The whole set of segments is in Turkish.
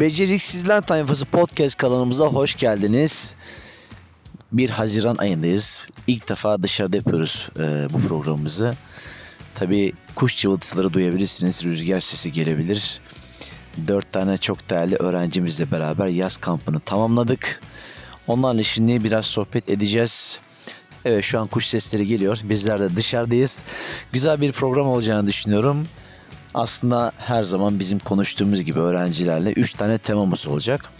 Beceriksizler Tayfası Podcast kanalımıza hoş geldiniz. 1 Haziran ayındayız. İlk defa dışarıda yapıyoruz e, bu programımızı. Tabii kuş cıvıltıları duyabilirsiniz, rüzgar sesi gelebilir. Dört tane çok değerli öğrencimizle beraber yaz kampını tamamladık. Onlarla şimdi biraz sohbet edeceğiz. Evet şu an kuş sesleri geliyor. Bizler de dışarıdayız. Güzel bir program olacağını düşünüyorum. Aslında her zaman bizim konuştuğumuz gibi öğrencilerle 3 tane temamız olacak.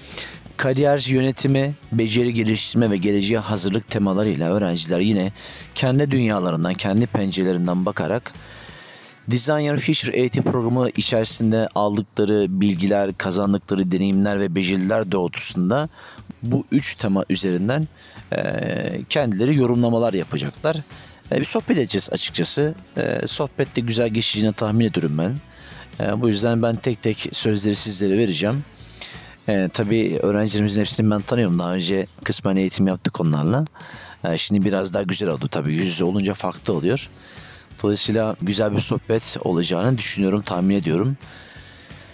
Kariyer yönetimi, beceri geliştirme ve geleceğe hazırlık temalarıyla öğrenciler yine kendi dünyalarından, kendi pencerelerinden bakarak Design Your Future eğitim programı içerisinde aldıkları bilgiler, kazandıkları deneyimler ve beceriler doğrultusunda bu üç tema üzerinden kendileri yorumlamalar yapacaklar. Bir sohbet edeceğiz açıkçası. Sohbette güzel geçeceğini tahmin ediyorum ben. E, bu yüzden ben tek tek sözleri sizlere vereceğim. E, tabii öğrencilerimizin hepsini ben tanıyorum. Daha önce kısmen eğitim yaptık onlarla. E, şimdi biraz daha güzel oldu tabii. Yüz yüze olunca farklı oluyor. Dolayısıyla güzel bir sohbet olacağını düşünüyorum, tahmin ediyorum.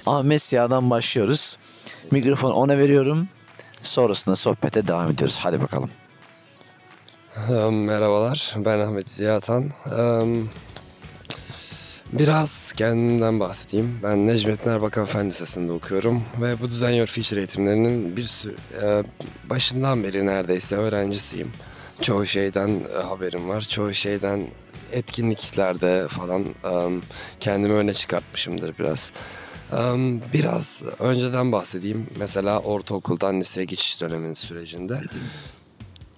Ahmet Siyah'dan başlıyoruz. Mikrofonu ona veriyorum. Sonrasında sohbete devam ediyoruz. Hadi bakalım. Merhabalar, ben Ahmet Ziya Atan. Biraz kendimden bahsedeyim. Ben Necmettin Erbakan Fen Lisesi'nde okuyorum ve bu Design Your Future eğitimlerinin bir sürü, e, başından beri neredeyse öğrencisiyim. Çoğu şeyden e, haberim var, çoğu şeyden etkinliklerde falan kendimi öne çıkartmışımdır biraz. Biraz önceden bahsedeyim. Mesela ortaokuldan liseye geçiş döneminin sürecinde.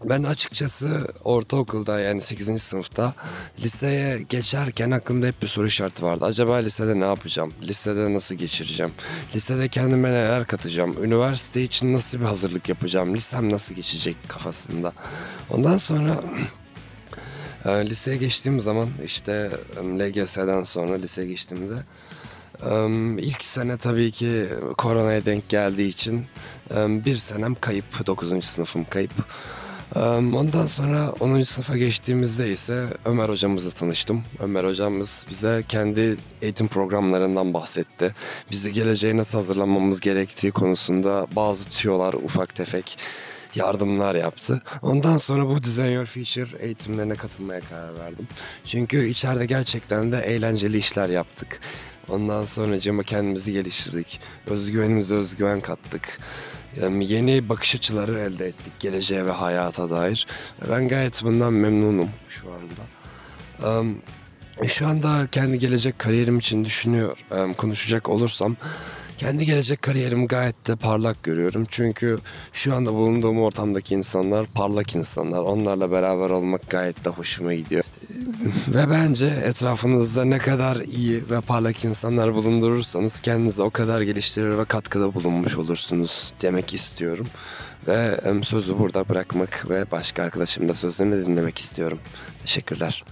Ben açıkçası ortaokulda yani 8. sınıfta liseye geçerken aklımda hep bir soru işareti vardı. Acaba lisede ne yapacağım? Lisede nasıl geçireceğim? Lisede kendime neler katacağım? Üniversite için nasıl bir hazırlık yapacağım? Lisem nasıl geçecek kafasında. Ondan sonra liseye geçtiğim zaman işte LGS'den sonra liseye geçtiğimde ilk sene tabii ki koronaya denk geldiği için bir senem kayıp. 9. sınıfım kayıp. Ondan sonra 10. sınıfa geçtiğimizde ise Ömer hocamızla tanıştım. Ömer hocamız bize kendi eğitim programlarından bahsetti. Bizi geleceğe nasıl hazırlanmamız gerektiği konusunda bazı tüyolar ufak tefek yardımlar yaptı. Ondan sonra bu Design Your Future eğitimlerine katılmaya karar verdim. Çünkü içeride gerçekten de eğlenceli işler yaptık. Ondan sonra cama kendimizi geliştirdik. Özgüvenimize özgüven kattık. Yeni bakış açıları elde ettik geleceğe ve hayata dair. Ben gayet bundan memnunum şu anda. Um, şu anda kendi gelecek kariyerim için düşünüyor, konuşacak olursam kendi gelecek kariyerimi gayet de parlak görüyorum. Çünkü şu anda bulunduğum ortamdaki insanlar parlak insanlar. Onlarla beraber olmak gayet de hoşuma gidiyor. Ve bence etrafınızda ne kadar iyi ve parlak insanlar bulundurursanız kendinizi o kadar geliştirir ve katkıda bulunmuş olursunuz demek istiyorum. Ve sözü burada bırakmak ve başka arkadaşım da sözlerini dinlemek istiyorum. Teşekkürler.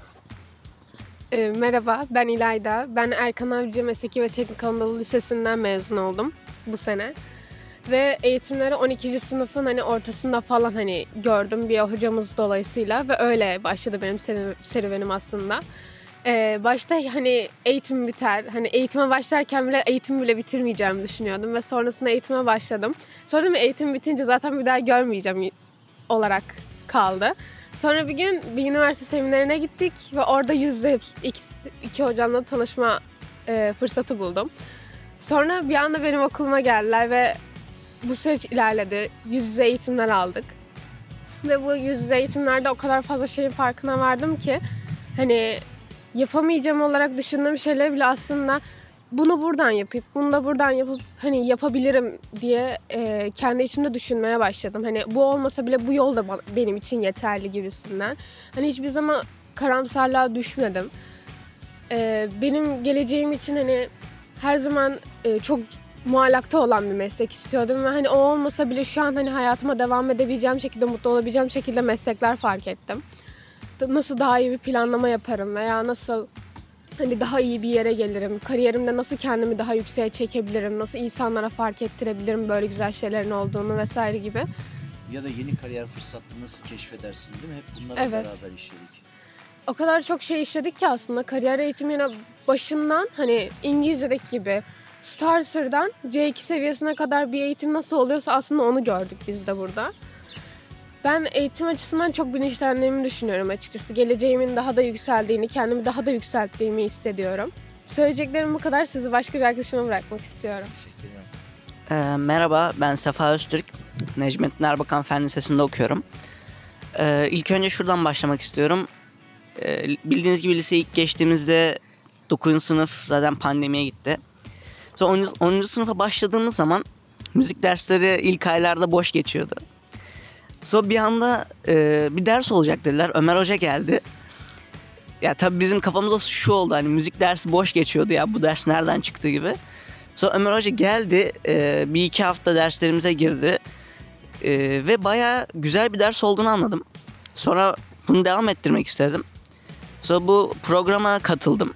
E, merhaba, ben İlayda. Ben Erkan Avcı Mesleki ve Teknik Anadolu Lisesi'nden mezun oldum bu sene. Ve eğitimleri 12. sınıfın hani ortasında falan hani gördüm bir hocamız dolayısıyla ve öyle başladı benim serüvenim aslında. Ee, başta hani eğitim biter, hani eğitime başlarken bile eğitim bile bitirmeyeceğimi düşünüyordum ve sonrasında eğitime başladım. Sonra bir eğitim bitince zaten bir daha görmeyeceğim olarak kaldı. Sonra bir gün bir üniversite seminerine gittik ve orada yüzde iki, iki hocamla tanışma e, fırsatı buldum. Sonra bir anda benim okuluma geldiler ve bu süreç ilerledi. Yüz yüze eğitimler aldık. Ve bu yüz yüze eğitimlerde o kadar fazla şeyin farkına vardım ki hani yapamayacağım olarak düşündüğüm şeyler bile aslında bunu buradan yapıp bunu da buradan yapıp hani yapabilirim diye e, kendi içimde düşünmeye başladım. Hani bu olmasa bile bu yol da benim için yeterli gibisinden. Hani hiçbir zaman karamsarlığa düşmedim. E, benim geleceğim için hani her zaman e, çok muallakta olan bir meslek istiyordum ve hani o olmasa bile şu an hani hayatıma devam edebileceğim şekilde mutlu olabileceğim şekilde meslekler fark ettim. Nasıl daha iyi bir planlama yaparım veya nasıl hani daha iyi bir yere gelirim. Kariyerimde nasıl kendimi daha yükseğe çekebilirim? Nasıl insanlara fark ettirebilirim böyle güzel şeylerin olduğunu vesaire gibi. Ya da yeni kariyer fırsatını nasıl keşfedersin değil mi? Hep bunları evet. beraber işledik. O kadar çok şey işledik ki aslında kariyer eğitimine başından hani İngilizce'deki gibi starter'dan C2 seviyesine kadar bir eğitim nasıl oluyorsa aslında onu gördük biz de burada. Ben eğitim açısından çok bilinçlendiğimi düşünüyorum açıkçası. Geleceğimin daha da yükseldiğini, kendimi daha da yükselttiğimi hissediyorum. Söyleyeceklerim bu kadar. Sizi başka bir arkadaşıma bırakmak istiyorum. Ee, merhaba, ben Sefa Öztürk. Necmettin Erbakan Fen Lisesi'nde okuyorum. Ee, ilk önce şuradan başlamak istiyorum. Ee, bildiğiniz gibi lise ilk geçtiğimizde 9. sınıf zaten pandemiye gitti. Sonra 10. 10. sınıfa başladığımız zaman müzik dersleri ilk aylarda boş geçiyordu. Sonra bir anda e, bir ders olacak dediler. Ömer Hoca geldi. Ya tabii bizim kafamızda şu oldu hani müzik dersi boş geçiyordu ya bu ders nereden çıktı gibi. Sonra Ömer Hoca geldi e, bir iki hafta derslerimize girdi E, ve baya güzel bir ders olduğunu anladım. Sonra bunu devam ettirmek istedim. Sonra bu programa katıldım.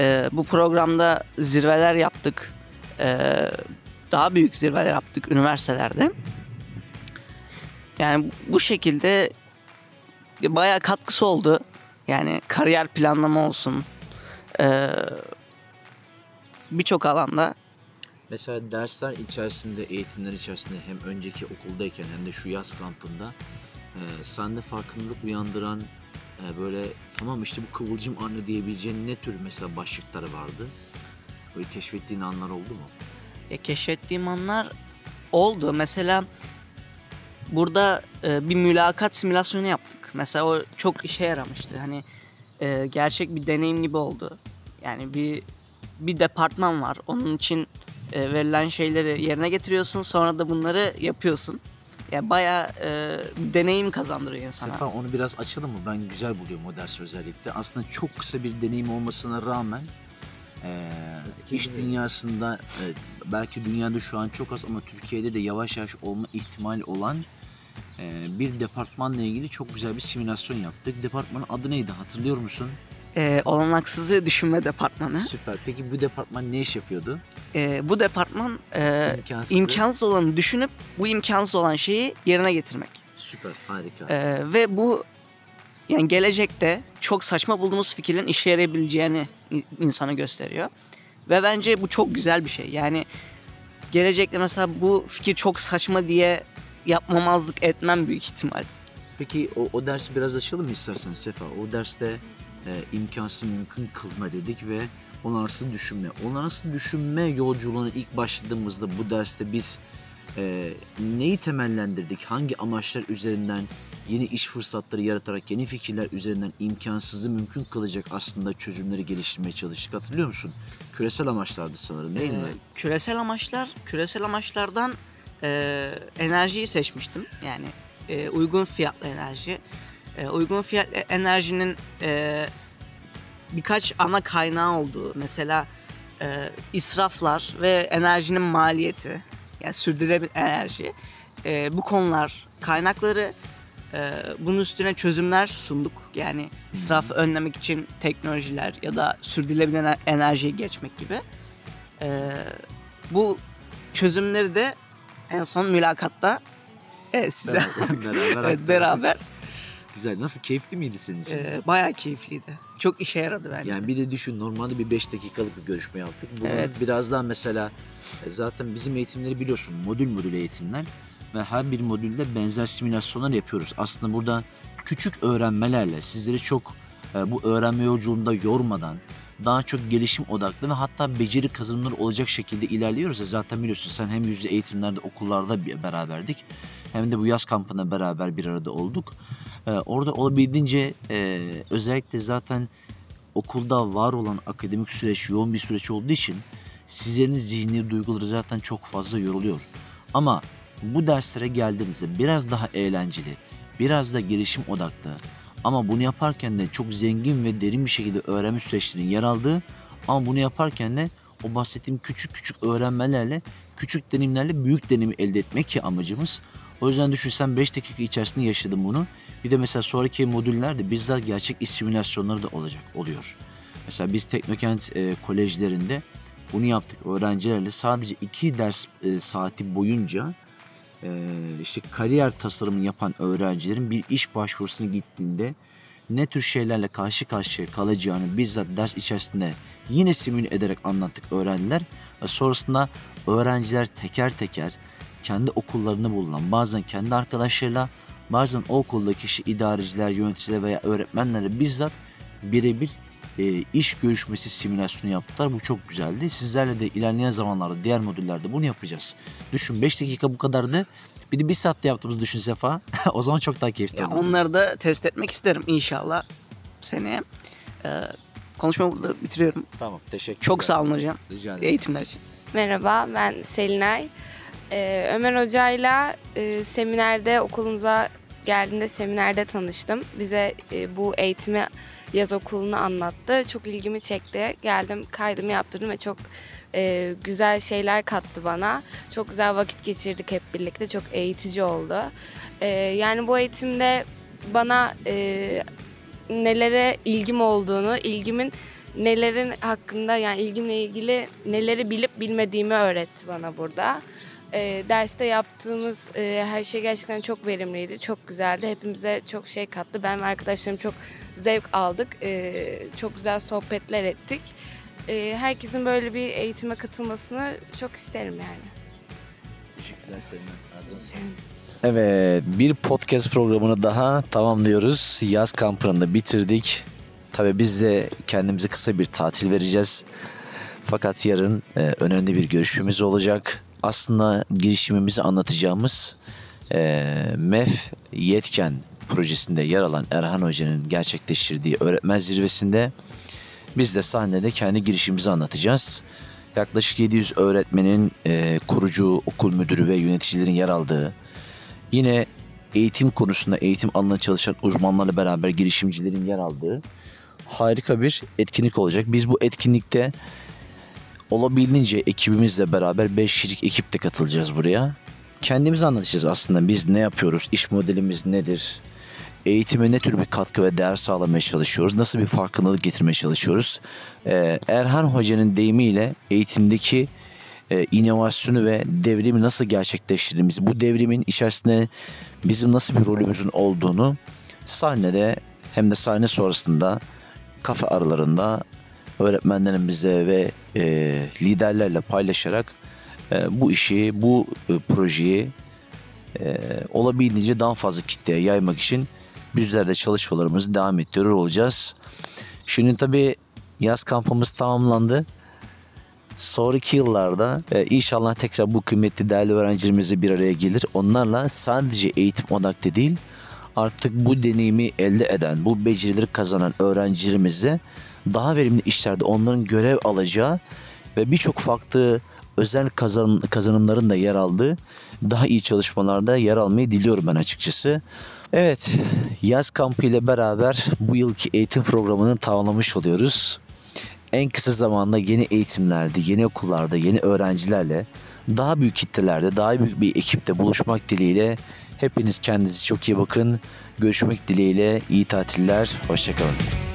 E, bu programda zirveler yaptık. E, daha büyük zirveler yaptık üniversitelerde. Yani bu şekilde bayağı katkısı oldu. Yani kariyer planlama olsun. E, Birçok alanda Mesela dersler içerisinde, eğitimler içerisinde hem önceki okuldayken hem de şu yaz kampında e, sende farkındalık uyandıran e, böyle tamam işte bu kıvılcım anne diyebileceğin ne tür mesela başlıkları vardı? Böyle keşfettiğin anlar oldu mu? Ya keşfettiğim anlar oldu. Mesela burada e, bir mülakat simülasyonu yaptık. Mesela o çok işe yaramıştı. Hani e, gerçek bir deneyim gibi oldu. Yani bir bir departman var. Onun için e, verilen şeyleri yerine getiriyorsun. Sonra da bunları yapıyorsun. Yani bayağı e, deneyim kazandırıyor insana. Sefa onu biraz açalım mı? Ben güzel buluyorum o dersi özellikle. Aslında çok kısa bir deneyim olmasına rağmen e, iş dünyasında e, belki dünyada şu an çok az ama Türkiye'de de yavaş yavaş olma ihtimali olan e, bir departmanla ilgili çok güzel bir simülasyon yaptık. Departmanın adı neydi hatırlıyor musun? E, olanaksızı düşünme departmanı. Süper. Peki bu departman ne iş yapıyordu? E, bu departman e, imkansız olanı düşünüp bu imkansız olan şeyi yerine getirmek. Süper, harika. Ee, ve bu yani gelecekte çok saçma bulduğumuz fikirlerin işe yarayabileceğini in- insana gösteriyor. Ve bence bu çok güzel bir şey. Yani gelecekte mesela bu fikir çok saçma diye yapmamazlık etmem büyük ihtimal. Peki o, o dersi biraz açalım mı istersen Sefa? O derste e, imkansız mümkün kılma dedik ve olanaksız düşünme. Olanaksız düşünme yolculuğuna ilk başladığımızda bu derste biz e, neyi temellendirdik? Hangi amaçlar üzerinden yeni iş fırsatları yaratarak yeni fikirler üzerinden imkansızı mümkün kılacak aslında çözümleri geliştirmeye çalıştık. Hatırlıyor musun? Küresel amaçlardı sanırım değil mi? Ee, küresel amaçlar, küresel amaçlardan e, enerjiyi seçmiştim. Yani e, uygun fiyatlı enerji. E, uygun fiyatlı enerjinin e, birkaç ana kaynağı olduğu. Mesela e, israflar ve enerjinin maliyeti. Yani sürdürülebilir enerji. E, bu konular kaynakları e, bunun üstüne çözümler sunduk. Yani israfı önlemek için teknolojiler ya da sürdürülebilir ener- enerjiye geçmek gibi. E, bu çözümleri de en son mülakatta e, size beraber, beraber Güzel. Nasıl keyifli miydi senin için? e, bayağı keyifliydi. Çok işe yaradı bence. Yani bir de düşün normalde bir 5 dakikalık bir görüşme yaptık. Bunu Evet. biraz daha mesela e, zaten bizim eğitimleri biliyorsun modül modül eğitimler ve her bir modülde benzer simülasyonlar yapıyoruz. Aslında burada küçük öğrenmelerle sizleri çok e, bu öğrenme yolculuğunda yormadan daha çok gelişim odaklı ve hatta beceri kazanımları olacak şekilde ilerliyoruz. ya zaten biliyorsun sen hem yüzde eğitimlerde okullarda beraberdik hem de bu yaz kampına beraber bir arada olduk. E, orada olabildiğince e, özellikle zaten okulda var olan akademik süreç yoğun bir süreç olduğu için sizlerin zihni duyguları zaten çok fazla yoruluyor. Ama bu derslere geldiğinizde biraz daha eğlenceli, biraz da gelişim odaklı ama bunu yaparken de çok zengin ve derin bir şekilde öğrenme süreçlerinin yer aldığı ama bunu yaparken de o bahsettiğim küçük küçük öğrenmelerle, küçük deneyimlerle büyük deneyimi elde etmek ki amacımız. O yüzden düşünsen 5 dakika içerisinde yaşadım bunu. Bir de mesela sonraki modüllerde bizzat gerçek iş simülasyonları da olacak, oluyor. Mesela biz Teknokent e, kolejlerinde bunu yaptık. Öğrencilerle sadece iki ders e, saati boyunca e, işte kariyer tasarımı yapan öğrencilerin bir iş başvurusuna gittiğinde ne tür şeylerle karşı karşıya kalacağını bizzat ders içerisinde yine simüle ederek anlattık öğrenciler. Ve sonrasında öğrenciler teker teker kendi okullarında bulunan bazen kendi arkadaşlarıyla bazen o okuldaki kişi idareciler, yöneticiler veya öğretmenlerle bizzat birebir e, iş görüşmesi simülasyonu yaptılar. Bu çok güzeldi. Sizlerle de ilerleyen zamanlarda diğer modüllerde bunu yapacağız. Düşün 5 dakika bu kadardı. Bir de bir saatte yaptığımızı düşün Sefa. o zaman çok daha keyifli Ya olurdu. onları da test etmek isterim inşallah seneye. Ee, konuşmamı burada bitiriyorum. Tamam teşekkür Çok sağ olun hocam. Rica ederim. Eğitimler için. Merhaba, ben Selinay. Ee, Ömer Hoca'yla e, seminerde okulumuza geldiğinde seminerde tanıştım. Bize e, bu eğitimi yaz okulunu anlattı. Çok ilgimi çekti. Geldim, kaydımı yaptırdım ve çok e, güzel şeyler kattı bana. Çok güzel vakit geçirdik hep birlikte. Çok eğitici oldu. E, yani bu eğitimde bana e, nelere ilgim olduğunu, ilgimin nelerin hakkında yani ilgimle ilgili neleri bilip bilmediğimi öğretti bana burada. Ee, derste yaptığımız e, her şey gerçekten çok verimliydi, çok güzeldi. Hepimize çok şey kattı. Ben ve arkadaşlarım çok zevk aldık. Ee, çok güzel sohbetler ettik. Ee, herkesin böyle bir eğitime katılmasını çok isterim yani. Teşekkürler Selinay. Evet bir podcast programını daha tamamlıyoruz. Yaz kampını da bitirdik. Tabii biz de kendimize kısa bir tatil vereceğiz. Fakat yarın e, önemli bir görüşmemiz olacak. Aslında girişimimizi anlatacağımız e, MEF Yetken projesinde yer alan Erhan Hoca'nın gerçekleştirdiği öğretmen zirvesinde biz de sahnede kendi girişimimizi anlatacağız. Yaklaşık 700 öğretmenin e, kurucu, okul müdürü ve yöneticilerin yer aldığı, yine eğitim konusunda eğitim alanında çalışan uzmanlarla beraber girişimcilerin yer aldığı harika bir etkinlik olacak. Biz bu etkinlikte olabildiğince ekibimizle beraber 5 kişilik ekiple katılacağız buraya. Kendimizi anlatacağız aslında biz ne yapıyoruz, iş modelimiz nedir, eğitime ne tür bir katkı ve değer sağlamaya çalışıyoruz, nasıl bir farkındalık getirmeye çalışıyoruz. Ee, Erhan Hoca'nın deyimiyle eğitimdeki e, inovasyonu ve devrimi nasıl gerçekleştirdiğimizi, bu devrimin içerisinde bizim nasıl bir rolümüzün olduğunu sahnede hem de sahne sonrasında kafe aralarında öğretmenlerimize ve e, liderlerle paylaşarak e, bu işi, bu e, projeyi e, olabildiğince daha fazla kitleye yaymak için bizler de çalışmalarımızı devam ettiriyor olacağız. Şimdi tabii yaz kampımız tamamlandı. Sonraki yıllarda e, inşallah tekrar bu kıymetli değerli öğrencilerimizle bir araya gelir. Onlarla sadece eğitim odaklı değil artık bu deneyimi elde eden, bu becerileri kazanan öğrencilerimize daha verimli işlerde onların görev alacağı ve birçok farklı özel kazanım, kazanımların da yer aldığı daha iyi çalışmalarda yer almayı diliyorum ben açıkçası. Evet, yaz kampı ile beraber bu yılki eğitim programını tamamlamış oluyoruz. En kısa zamanda yeni eğitimlerde, yeni okullarda, yeni öğrencilerle daha büyük kitlelerde, daha büyük bir ekiple buluşmak dileğiyle hepiniz kendinize çok iyi bakın. Görüşmek dileğiyle iyi tatiller, hoşçakalın.